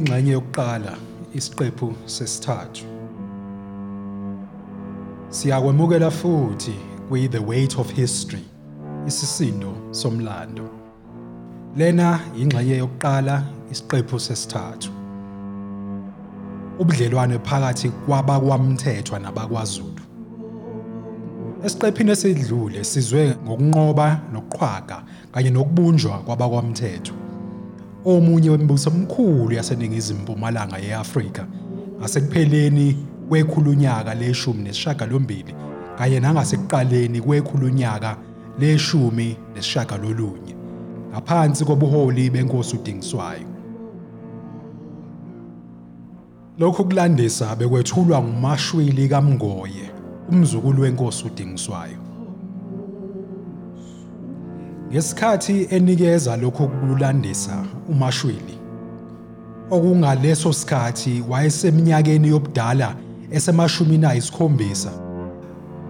ingxenye yokuqala isiqephu sesithathu. Siyakwemukela futhi kwi The Weight of History isisindo somlando. Lena ingxenye yokuqala isiqephu sesithathu. Ubudlelwane phakathi kwabakwamthethwa nabakwaZulu. Esiqephini esidlule sizwe ngokunqoba nokuqhwaga kanye nokubunjwa kwabakwamthetho. Omunye wemibuso omkhulu yaseningizimu mpumalanga yeAfrika ngasekupheleni kwekhulunyaka leshumi nesishiyagalombili kanye nangasekuqaleni kwekhulunyaka leshumi nesishiyagalolunye ngaphansi kobuholi benkosi uDingiswayo. Lokhu kulandisa bekwethulwa ngumashwili kaMngoye, umzukulu wenkosi uDingiswayo. Ngesikhathi enikeza lokhu kulandisa uMashwili okungaleso sikhathi wayeseminyakeni yobudala esemashumini ayisikhombisa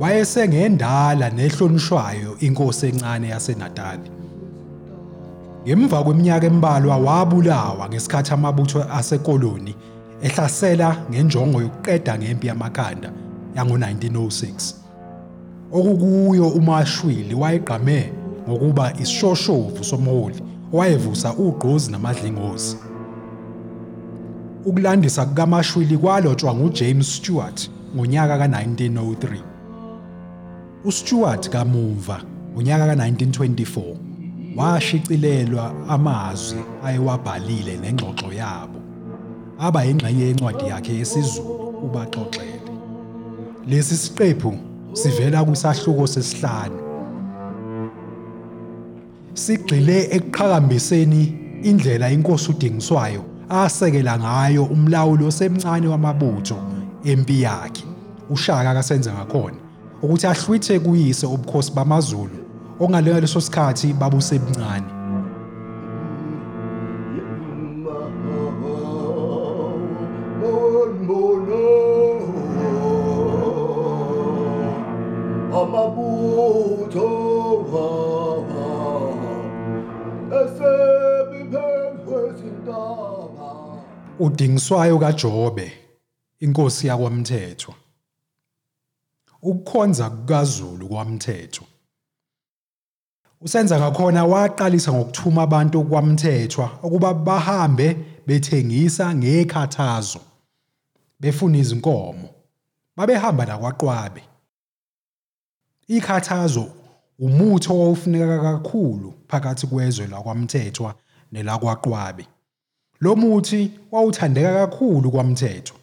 wayesengendala nehlonishwayo inkosi encane yaseNatali. Ngemva kweminyaka embalwa wabulawa ngesikhathi amabutho asekoloni ehlasela ngenjongo yokuqeda ngempi yamakhanda yango-1906 okukuyo umashwili wayegqame ngokuba isishoshovu somholi owayevusa ugqozi namadlingozi. Ukulandisa kukaMashwili kwalotshwa nguJames Stewart ngonyaka ka-1903. uStewart kamuva ngonyaka ka-1924 washicilelwa amazwi ayewabhalile nengxoxo yabo aba yingxenye yencwadi yakhe yesiZulu ubaxoxele. Lesi siqephu sivela kwisahluko sesihlanu sigxile ekuqhakambiseni indlela inkosi uDingiswayo asekela ngayo umlawuli osemncane wamabutho empi yakhe uShaka kasenze ngakhona ukuthi ahlwithe kuyise ubukhosi bamaZulu ongaleso sikhathi babusemncane. uDingiswayo kaJobe inkosi yakwaMthethwa ukukhonza kukaZulu kwaMthethwa usenza ngakhona waqalisa ngokuthuma abantu kwaMthethwa ukuba bahambe bethengisa ngekhathazo befuna izinkomo babehamba nakwaqwabe. Ikhathazo umuthi owawufuneka kakhulu phakathi kwezwe lakwaMthethwa nelakwaqwabe. Lo muthi wawuthandeka kakhulu kwaMthetho.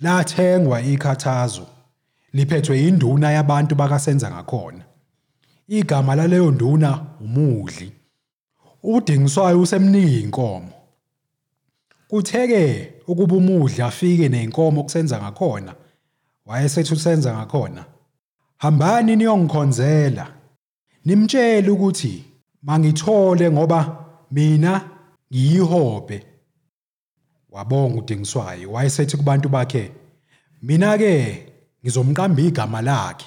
Lathengwa ikhathazo liphethwe induna yabantu bakasenza ngakhona. Igama laleyo nduna umudli. Udingiswayo usemnika inkomo. Kutheke ukuba umudli afike nenkomo kusenza ngakhona. Wayesethi usenza ngakhona. Hambani niyongikhonzela. Nimtshele ukuthi mangithole ngoba mina ngiyihobhe wabonga uDingiswayo wayesethi kubantu bakhe mina ke ngizomqamba igama lakhe.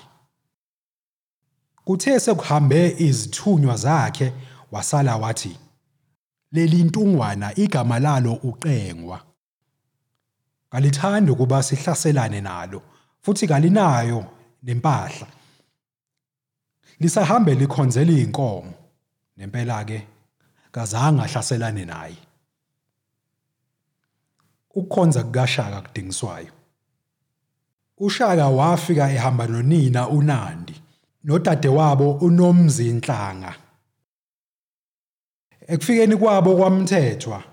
Kuthe sekuhambe izithunywa zakhe wasala wathi leli ntungwana igama lalo uqengwa. Kalithandi ukuba sihlaselane nalo futhi kalinayo nempahla. Lisahambe likhonzela izinkomo nempela ke kazange ahlaselane naye. Ukukhonza kukaShaka kudingiswayo. uShaka wafika ehamba nonina uNandi nodadewabo uNomzinhlanga. Ekufikeni kwabo kwamthethwa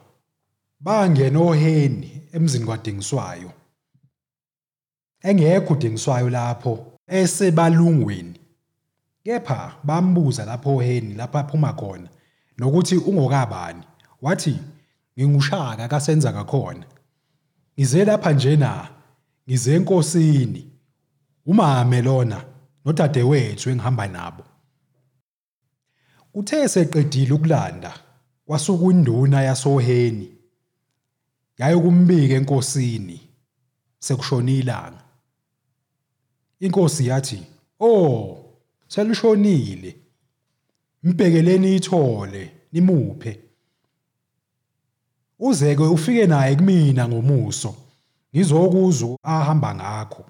bangena oheni emzini kwadingiswayo engekho udingiswayo lapho esebalungweni kepha bambuza lapho oheni lapha aphuma khona. Nokuthi ungokabani? Wathi ngingushaka kasenza ngakhona ngize lapha njena ngize enkosini. Umame lona nodadewethu engihamba nabo. Kuthe seqedile ukulanda kwasuka induna yasoheni yayokumbika enkosini sekushona ilanga. Inkosi yathi oh selishonile. Mbhekeleni ithole nimuphe. Uzeke ufike naye kumina ngomuso ngizokuzwa ahamba ngakho.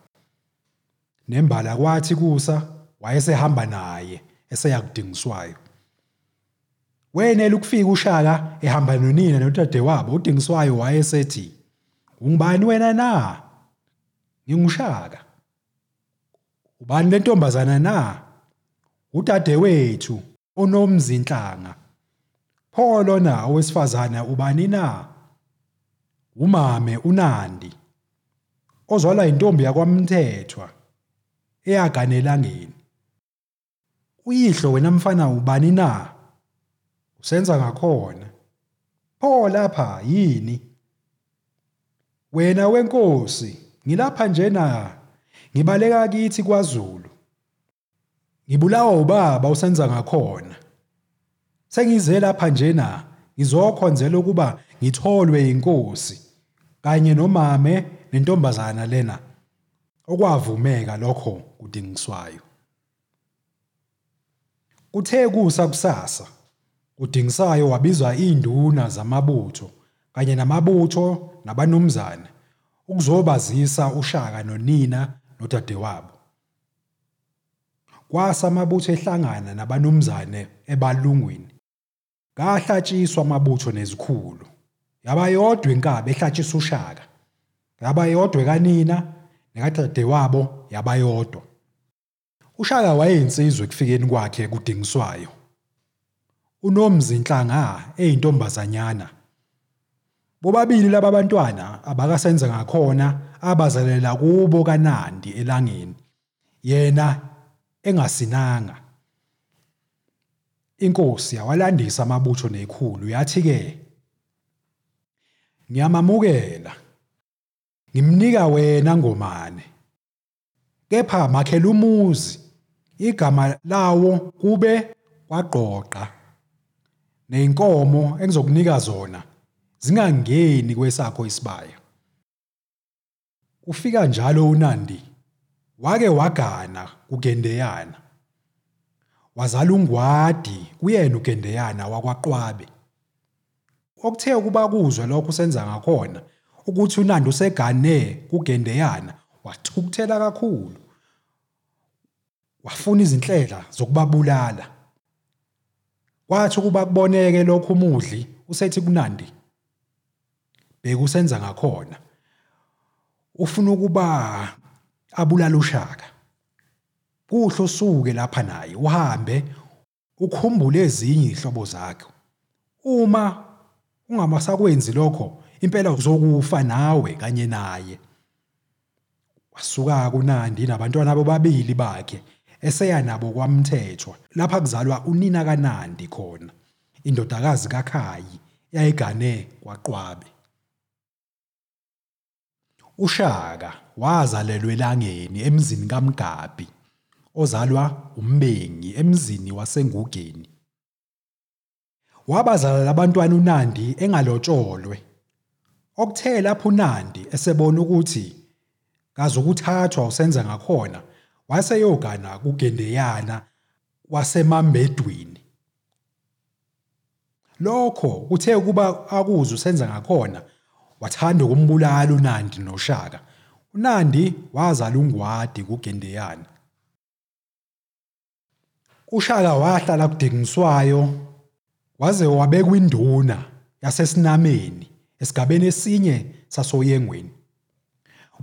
Nembala kwathi kusa wayesehamba naye eseya kudingiswayo wenela ukufika ushaka ehamba nonina nodadewabo udingiswayo wayesethi ungubani wena na? Ngingushaka. Ubani lentombazana na? Udadewethu. Onomzinhlanga pho lona owesifazana ubani na? Umame unandi. Ozwala intombi yakwamthethwa. Eyaganelangeni. Uyihlo wena mfana ubani na? Usenza ngakhona. Pho lapha yini? Wena wenkosi ngilapha njena ngibaleka kithi kwaZulu. Ngibulawa ubaba usenza ngakhona. Sengize lapha njena ngizokhonzela ukuba ngitholwe inkosi kanye nomame nentombazana lena. Okwavumeka lokho kudingiswayo. Kuthe kusa kusasa udingisayo wabizwa induna zamabutho kanye namabutho nabanumzane ukuzobazisa ushaka nonina nodadewabo. Kwasa amabutho ehlangana nabanumzane ebalungwini. Kahlatshiswa amabutho nezikhulu. Yaba yodwa inkabi ehlatshisa ushaka. Yaba yodwa kanina nekadadewabo yaba yodwa. Ushaka wayeyinsizwe ekufikeni kwakhe kudingiswayo unomzinhlanga eyintombazanyana. Bobabili laba bantwana abakasenza ngakhona abazalela kubo kaNandi elangeni. Yena engasinanga. Inkosi yawalandisa amabutho nekhulu yathi ke ngiyamamukela ngimnika wena ngomane kepha makhela umuzi igama lawo kube kwaqoqa neinkomo engizokunika zona zingangeni kwesakho isibaya. Ufika njalo uNandi. Wake wagana kuGendeyana. Wazala ungwadi kuyena uGendeyana wakwaQwabe. Okuthe ukuba kuzwe lokho usenza ngakhona ukuthi uNandi usegane kuGendeyana wathukuthela kakhulu. Wafuna izinhlela zokubabulala. Kwathi ukuba kuboneke lokho umudli usethi kuNandi bekusenza ngakhona. Ufuna ukuba abulala ushaka kuhle usuke lapha naye uhambe ukhumbule ezinye izihlobo zakhe. Uma ungamasakwenzi lokho impela uzokufa nawe kanye naye. Wasuka kunandi nabantwana bobabili bakhe eseya nabo kwamthethwa. Lapha kuzalwa unina kaNandi khona indodakazi kaKhayi yayigane kwaqwabe uShaka wazalelwa elangeni emzini kaMgabi ozalwa umbengi emzini wasengugeni. Wabazala labantwana uNandi engalotsholwe. Okuthe lapho uNandi esebona ukuthi kazokuthathwa usenza ngakhona waseyogana kuGendeyana wasemambedwini lokho kuthe kuba akuzwe usenza ngakhona wathanda ukumbulala uNandi noShaka. uNandi wazala ungwadi kuGendeyana uShaka wahlala kudingiswayo waze wabekwa induna yasesinameni esigabeni esinye sasoyengweni.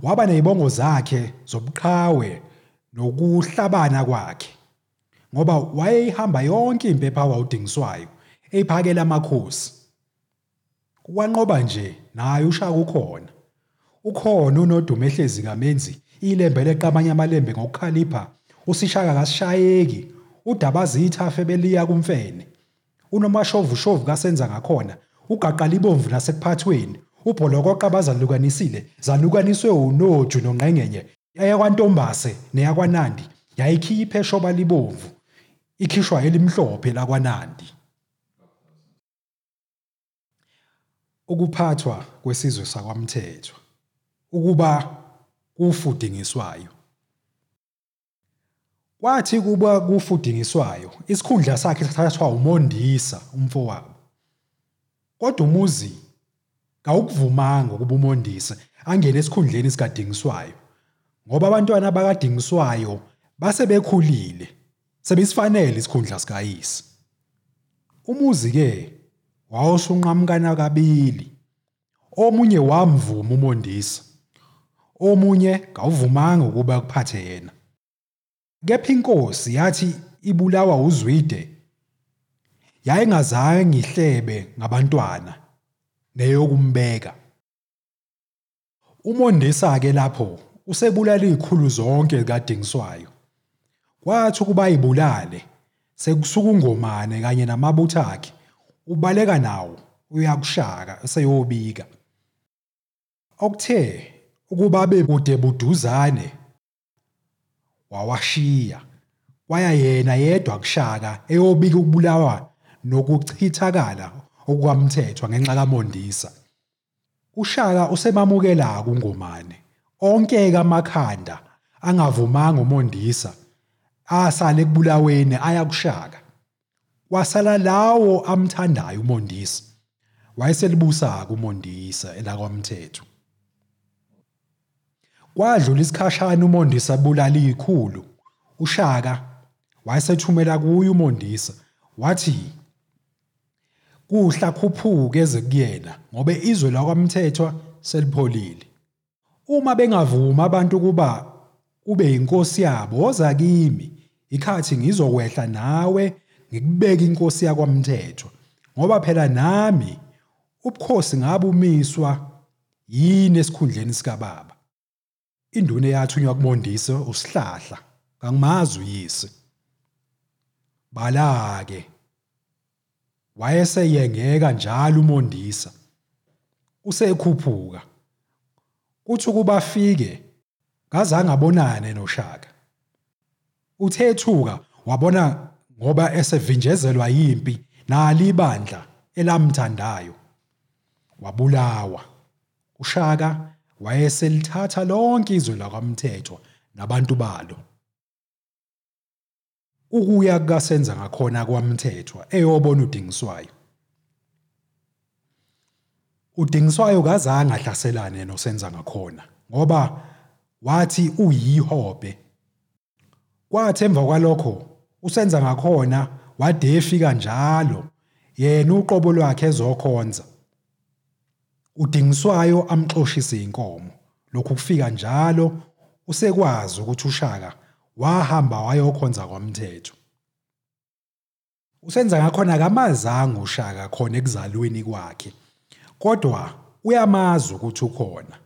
waba nezibongo zakhe zobuqhawe nokuhlabana kwakhe ngoba wayeyihamba yonke impepha wawudingiswayo eyiphakela amakhosi. Kwanqoba nje naye ushaka ukhona. Ukhona unodumo ehlezi kamenzi ilembe leqamanye amalembe ngokukhalipha usishaka kasishayeki udabaza ithafe beliya kumfene. Unomashovu shovu kasenza ngakhona ugaqa libomvu nasekuphathweni ubholokoqa bazalukanisile zalukaniswe unoju nongqengenye eyakwantombase neyakwanandi yayikhipha eshoba libomvu ikhishwa elimhlophe lakwanandi. Ukuphathwa kwesizwe sakwamthethwa ukuba kufudingiswayo. Kwathi kuba kufudingiswayo isikhundla sakhe sathathwa umondisa umfowabo. Kodwa umuzi kawukuvumanga ukuba umondisi angene esikhundleni sikadingiswayo ngoba abantwana bakadingiswayo base bekhulile sebesifanele isikhundla sikayise. Umuzi ke wawusunqamkana kabili. Omunye wamvuma umondisi omunye kawuvumanga ukuba kuphathe yena. Kepha inkosi yathi ibulawa uzwide yayingazange ihlebe ngabantwana neyokumbeka. Umondisa ke lapho usebulala izikhulu zonke kadingiswayo kwathi ukuba ayibulale sekusuka ungomane kanye namabutho akhe. Ubaleka nawo uyakushaka eseyobika okuthe ukuba bekude buduzane wawashiya. Kwaya yena yedwa kushaka eyobika ukubulawa nokuchithakala okukamthethwa ngenxa kamondisa. Ushaka usemamukela kungomane onke kamakhanda angavumanga umondisa asale kubulaweni ayakushaka wasala lawo amthandayo umondisa wayeselibusa kumondisa elakwamthetho. Kwadlula isikhashana umondisa bulala izikhulu ushaka wayesethumela kuye umondisa wathi kuhla khuphuke eze kuyena ngoba izwe lakwamthethwa selipholile. Uma bengavuma abantu kuba ube inkosi yabo woza kimi. Ikhathi ngizokwehla nawe ngikubeka inkosi yakwamthethwa ngoba phela nami ubukhosi ngabe umiswa yini esikhundleni sikababa? Induna eyathunywa kumondisa usihlahla kangimazi uyise balake wayeseyengeka njalo umondisa usekhuphuka. Kuthi ukuba afike ngazange abonane noshaka. Uthethuka wabona ngoba esevinjezelwa yimpi nali ibandla elamthandayo. Wabulawa. Ushaka wayeselithatha lonke izwe lakwamthethwa nabantu balo. Ukuya kukasenza ngakhona kwamthethwa eyobona udingiswayo. Udingiswayo kazange ahlaselane nosenza ngakhona ngoba wathi uyihobe. Kwathi emva kwalokho usenza ngakhona wade efika njalo. Yena uqobo lwakhe ezokhonza. Udingiswayo amxoshise inkomo. Lokhu kufika njalo usekwazi ukuthi ushaka wahamba wayokhonza kwamthetho. Usenza ngakhona kamazanga ushaka khona ekuzalweni kwakhe kodwa uyamazi ukuthi ukhona.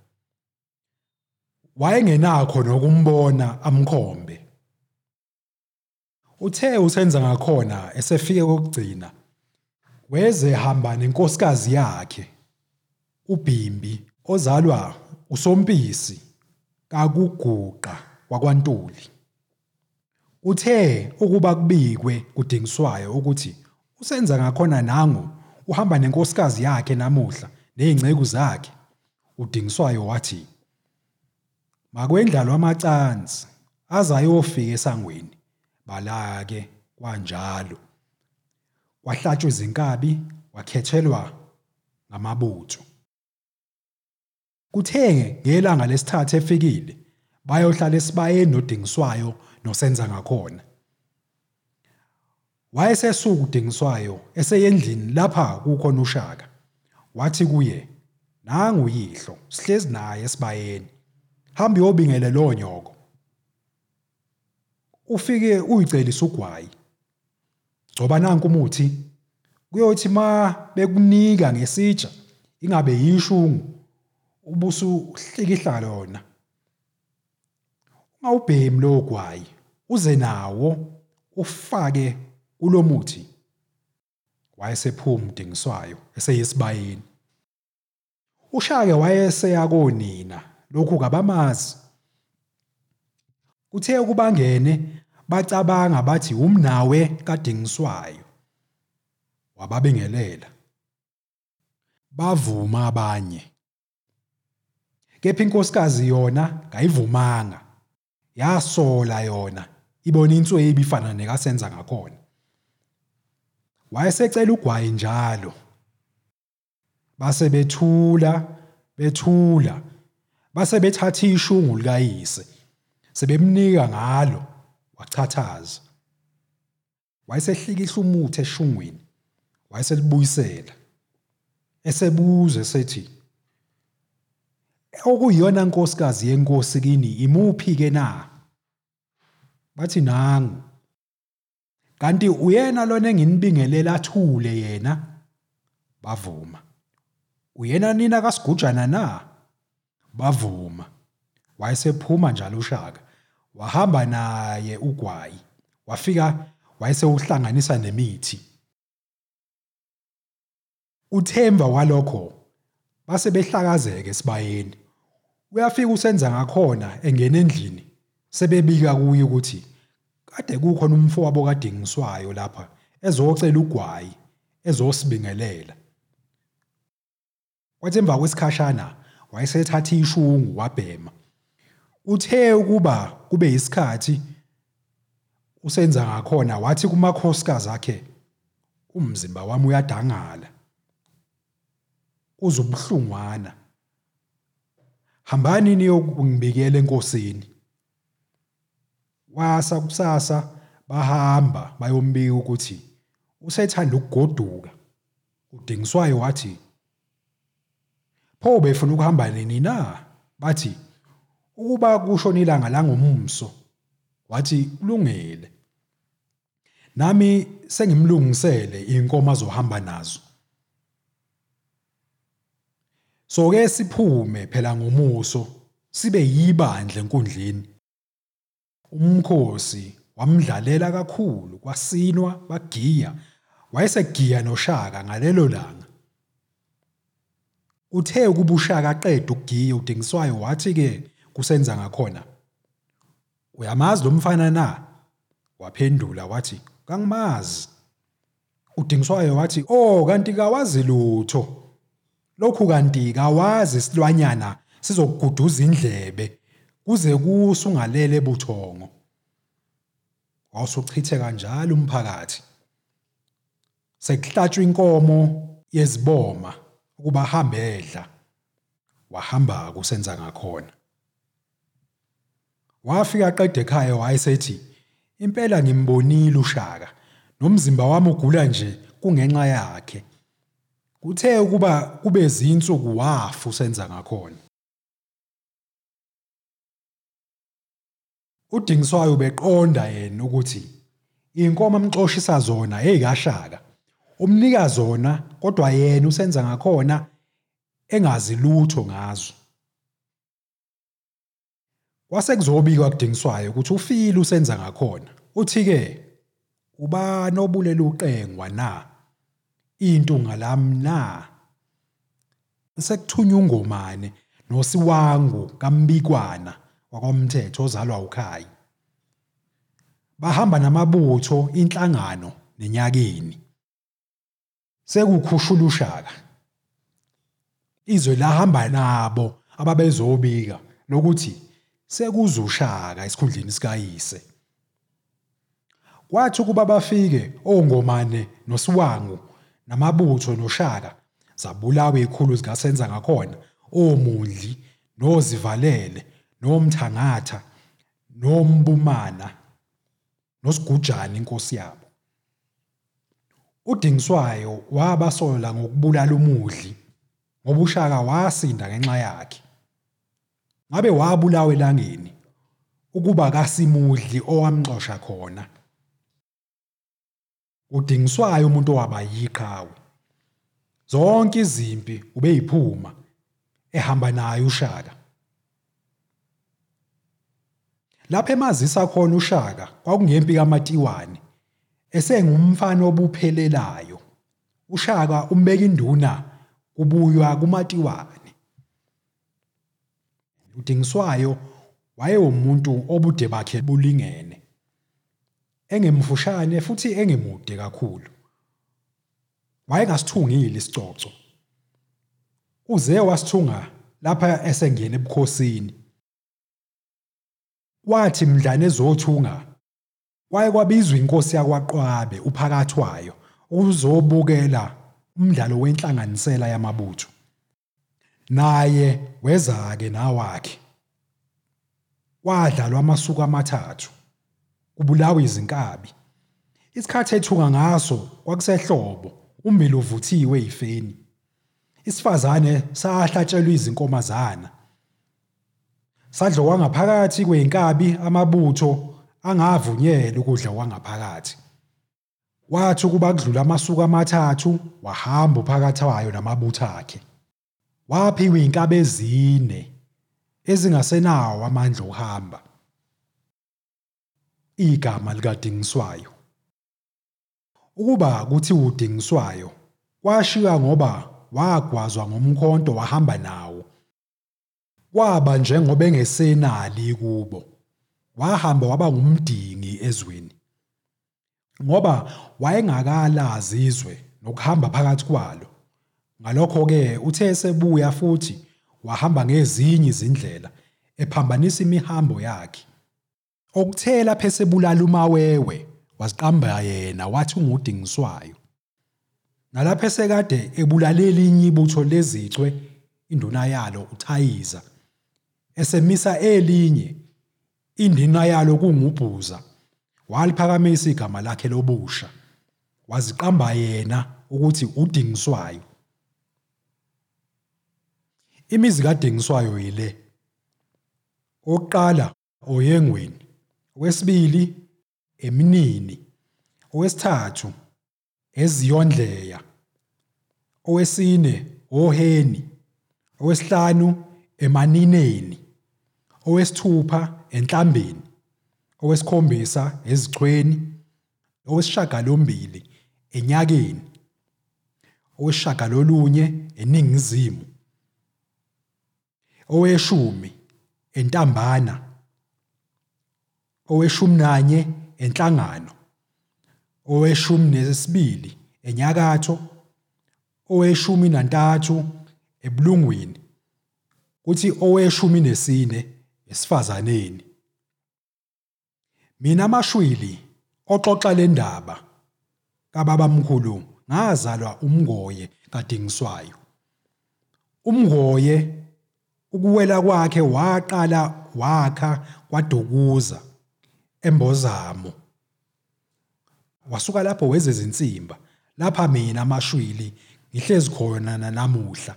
Wayengenakho nokumbona amkhombe. Uthe usenza ngakhona esefike kokugcina. Weze hamba nenkosikazi yakhe uBhimbi ozalwa usompisi kakuguqa kwakwantuli uthe ukuba kubikwe kudingiswayo ukuthi usenza ngakhona nangu uhamba nenkosikazi yakhe namuhla nezingceku zakhe. Udingiswayo wathi makwendlalwa amacansi azayofika esangweni. Balake kanjalo kwahlatshwa izinkabi wakhethelwa ngamabutho kuthe ngelanga lesithathu efikile bayohlala esibayeni nodingiswayo nosenza ngakhona. Wayesesuka udingiswayo eseyendlini lapha kukhona ushaka. Wathi kuye nangu yihlo sihlezi naye esibayeni. Hamba uyobingele lo nyoko. Ufike uyicelisa ugwayi gcoba nanku umuthi kuyothi ma bekunika ngesitsha ingabe yishungu ubusu hlikihla lona. Ungawubhemi lo gwayi uze nawo ufake kulomuthi wayesephuma udingiswayo eseyisibayeni ushake wayeseya konina lokhu kabamazi. Kuthe kubangene bacabanga bathi umnawe kadingiswayo. Wababingelela bavuma abanye. Kepha inkosikazi yona kayivumanga. Yasola yona ibona inswebi ifana nekasenza ngakhona. Wayesecela ugwayi njalo. Base bethula bethula base bethatha ishungu likayise. Sebemnika ngalo wachathaza. Wayesehlikihla umuthi eshungwini wayeselibuyisela esebuza esethi okuyiyona nkosikazi yenkosi kini imuphi ke na? Bathi nangu. Kanti uyena lona enginibingelela athule yena? Bavuma. Uyena nina kasigujana na? Bavuma. Wayesephuma njalo ushaka wahamba naye ugwayi wafika wayesewuhlanganisa nemithi. Uthemba walokho base behlakazeke esibayeni. Uyafika usenza ngakhona engena endlini sebebika kuye ukuthi kade kukhona umfowabo kadingiswayo lapha ezocela ugwayi ezosibingelela. Kwathi emva kwesikhashana wayesethatha ishungu wabhema. Uthe ukuba kube isikhathi usenza ngakhona wathi kumakhosikazi akhe umzimba wami uyadangala uzubuhlungwana hambani niyokungibikela enkosini. Wasa kusasa bahamba bayombika ukuthi usethanda ukugoduka. Udingiswayo wathi pho befuna ukuhamba nini na? Bathi ukuba kusho ilanga langomumso wathi kulungile nami sengimlungisele inkomo azohamba nazo. So ke siphume phela ngomuso sibe yibandla enkundleni. Umkhosi wamdlalela kakhulu kwasinwa bagiya wayesegiya noshaka ngalelo langa. Uthe ukubushaka aqeda ukugiya udingiswayo wathi ke kusenza ngakhona? Uyamazi lo mfana na? Waphendula wathi kangimazi. Udingiswayo wathi oh kanti kawazi lutho. Lokhu kanti kawazi isilwanyana sizokuguduza indlebe kuze kusungalele ebuthongo wawusuchitheka njalo umphakathi. Sekuhlatshwa inkomo yeziboma ukuba ahambe edla. Wahamba kusenza ngakhona. Wafika aqeda ekhaya wayesethi impela ngimbonile ushaka nomzimba wami ugula nje kungenxa yakhe. Kuthe ukuba kube zinsuku wafa usenza ngakhona. Udingiswayo beqonda yena ukuthi inkomo amxoshisa zona ezikashaka umnika zona kodwa yena usenza ngakhona engazi lutho ngazo. Kwase kuzobikwa kudingiswayo ukuthi ufile usenza ngakhona. Uthi ke ubani obulela uqengwa na? Into ngalami na? Sekuthunywa ungomane nosiwangu kambikwana wakwamthetho ozalwa uKhayi bahamba namabutho inhlangano nenyakeni. Sekukhushula ushaka izwe lahamba nabo ababezobika lokuthi sekuzushaka esikhundleni sikayise. Kwathi ukuba bafike ongomane nosiwangu namabutho noshaka zabulawa ikhulu zikasenza ngakhona omundli nozivalele nomthangatha nombumana nosigujana inkosi yabo. Udingiswayo wabasola ngokubulala umudli ngoba ushaka wasinda ngenxa yakhe. Ngabe wabulawa elangeni? Ukuba kasimudli owamxosha khona. Udingiswayo umuntu owaba yiqhawe. Zonke izimpi ubeyiphuma ehamba nayo ushaka. Lapho emazisa khona ushaka kwakungempi kaMatiwane esengumfana obuphelelayo. Ushaka umbeka induna kubuywa kuMatiwane udingiswayo wayewumuntu obude bakhe bulingene engemfushane futhi engemude kakhulu. Wayengasithungile isicoco. Uze wasithunga lapha esengena ebukhosini. Wathi mdlane ezothunga kwaye kwabizwa inkosi yakwaqwabe uphakathi wayo ukuzobukela umdlalo wenhlanganisela yamabutho. Naye weza-ke nawakhe kwadlalwa amasuku amathathu kubulawa izinkabi. Isikhathi ethuka ngaso kwakusehlobo umbili uvuthiwe ifeni isifazane sahlatshelwa izinkomazana. Sadla wangaphakathi kweinkabi amabutho angavunyelwa ukudla wangaphakathi wathi ukuba kudlula amasuku amathathu wahamba phakathi wayo namabutho akhe. Waphiwa inkabi ezine ezingasenawo amandla okuhamba. Igama likadingiswayo. Ukuba kuthi udingiswayo kwashiya ngoba wagwazwa ngomkhonto wahamba nawo. Kwaba njengoba engesenali kubo wahamba waba ngumdingi ezweni. Ngoba wayengakalazi izwe nokuhamba phakathi kwalo. Ngalokho-ke uthe esebuya futhi wahamba ngezinye izindlela ephambanisa imihambo yakhe. Okuthela lapho esebulala umawewe waziqamba yena wathi ungudingiswayo. Nalapho esekade ebulale elinye ibutho lezichwe induna yalo uthayiza esemisa elinye indina yalo kungubhuza. Waliphakamisa igama lakhe lobusha waziqamba yena ukuthi udingiswayo. Imizi kadingiswayo yile. Oqala oyengweni. Owesibili eminini. Owesithathu eziyondleya. Owesine oheni. Owesihlanu emanineni. Owesithupha enhlambeni. Owesikhombisa ezichweni. Owesishagalombili enyakeni. Owesishagalolunye eningizimu. Oweshumi entambana oweshumi nanye enhlangano oweshumi nesibili enyakatho oweshumi nantathu ebulungwini kuthi oweshumi nesine esifazaneni. Mina mashwili oxoxa le ndaba kababamkhulu ngazalwa umngoye kadingiswayo. Umngoye ukuwela kwakhe waqala wakha kwadukuza embozamo. Wasuka lapho weze izinsimba lapha mina amashwili ngihlezi khona nanamuhla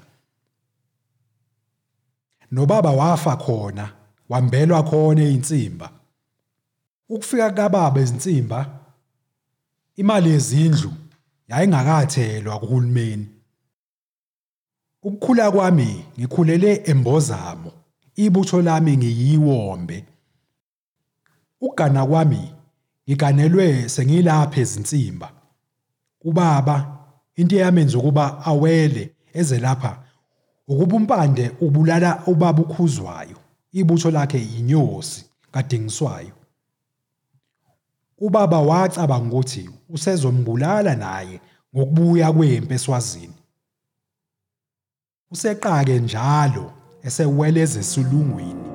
nobaba wafa khona wambelwa khona einsimba ukufika kababa izinsimba imali yezindlu yayingakathelwa kuhulumeni. Ukukhula kwami ngikhulele embozamo ibutho lami ngiyiwombe. Ukugana kwami ngiganelwe sengilapha ezinsimba. Ubaba into eyamenza ukuba awele eze lapha ukuba umpande ubulala ubaba ukhuzwayo ibutho lakhe inyosi kadingiswayo ubaba wacabanga ukuthi usezombulala naye ngokubuya kwempi eswazini useqake njalo esewele ezesulungwini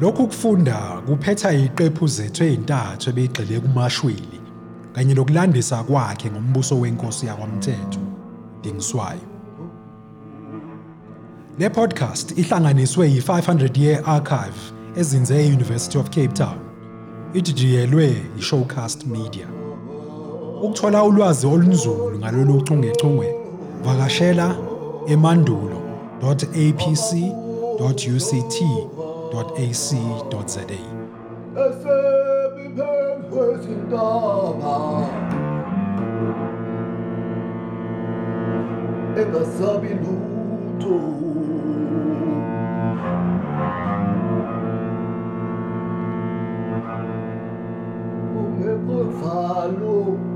Lokhu kufunda kuphetha iqephu zethu ezintathu ebeyigxile kumashwili kanye nokulandisa kwakhe ngombuso wenkosi yakwaMthetho Dingiswayo. Le podcast ihlanganiswe yi500 Year Archive ezinze e-University of Cape Town. Ididiyelwe yi-Showcast Media. Ukuthola ulwazi olunzulu ngalolu chungechunge, vakashela emandulo.apc.uct.ac.za. esebiphephwe zindaba engasabi lutho Hello.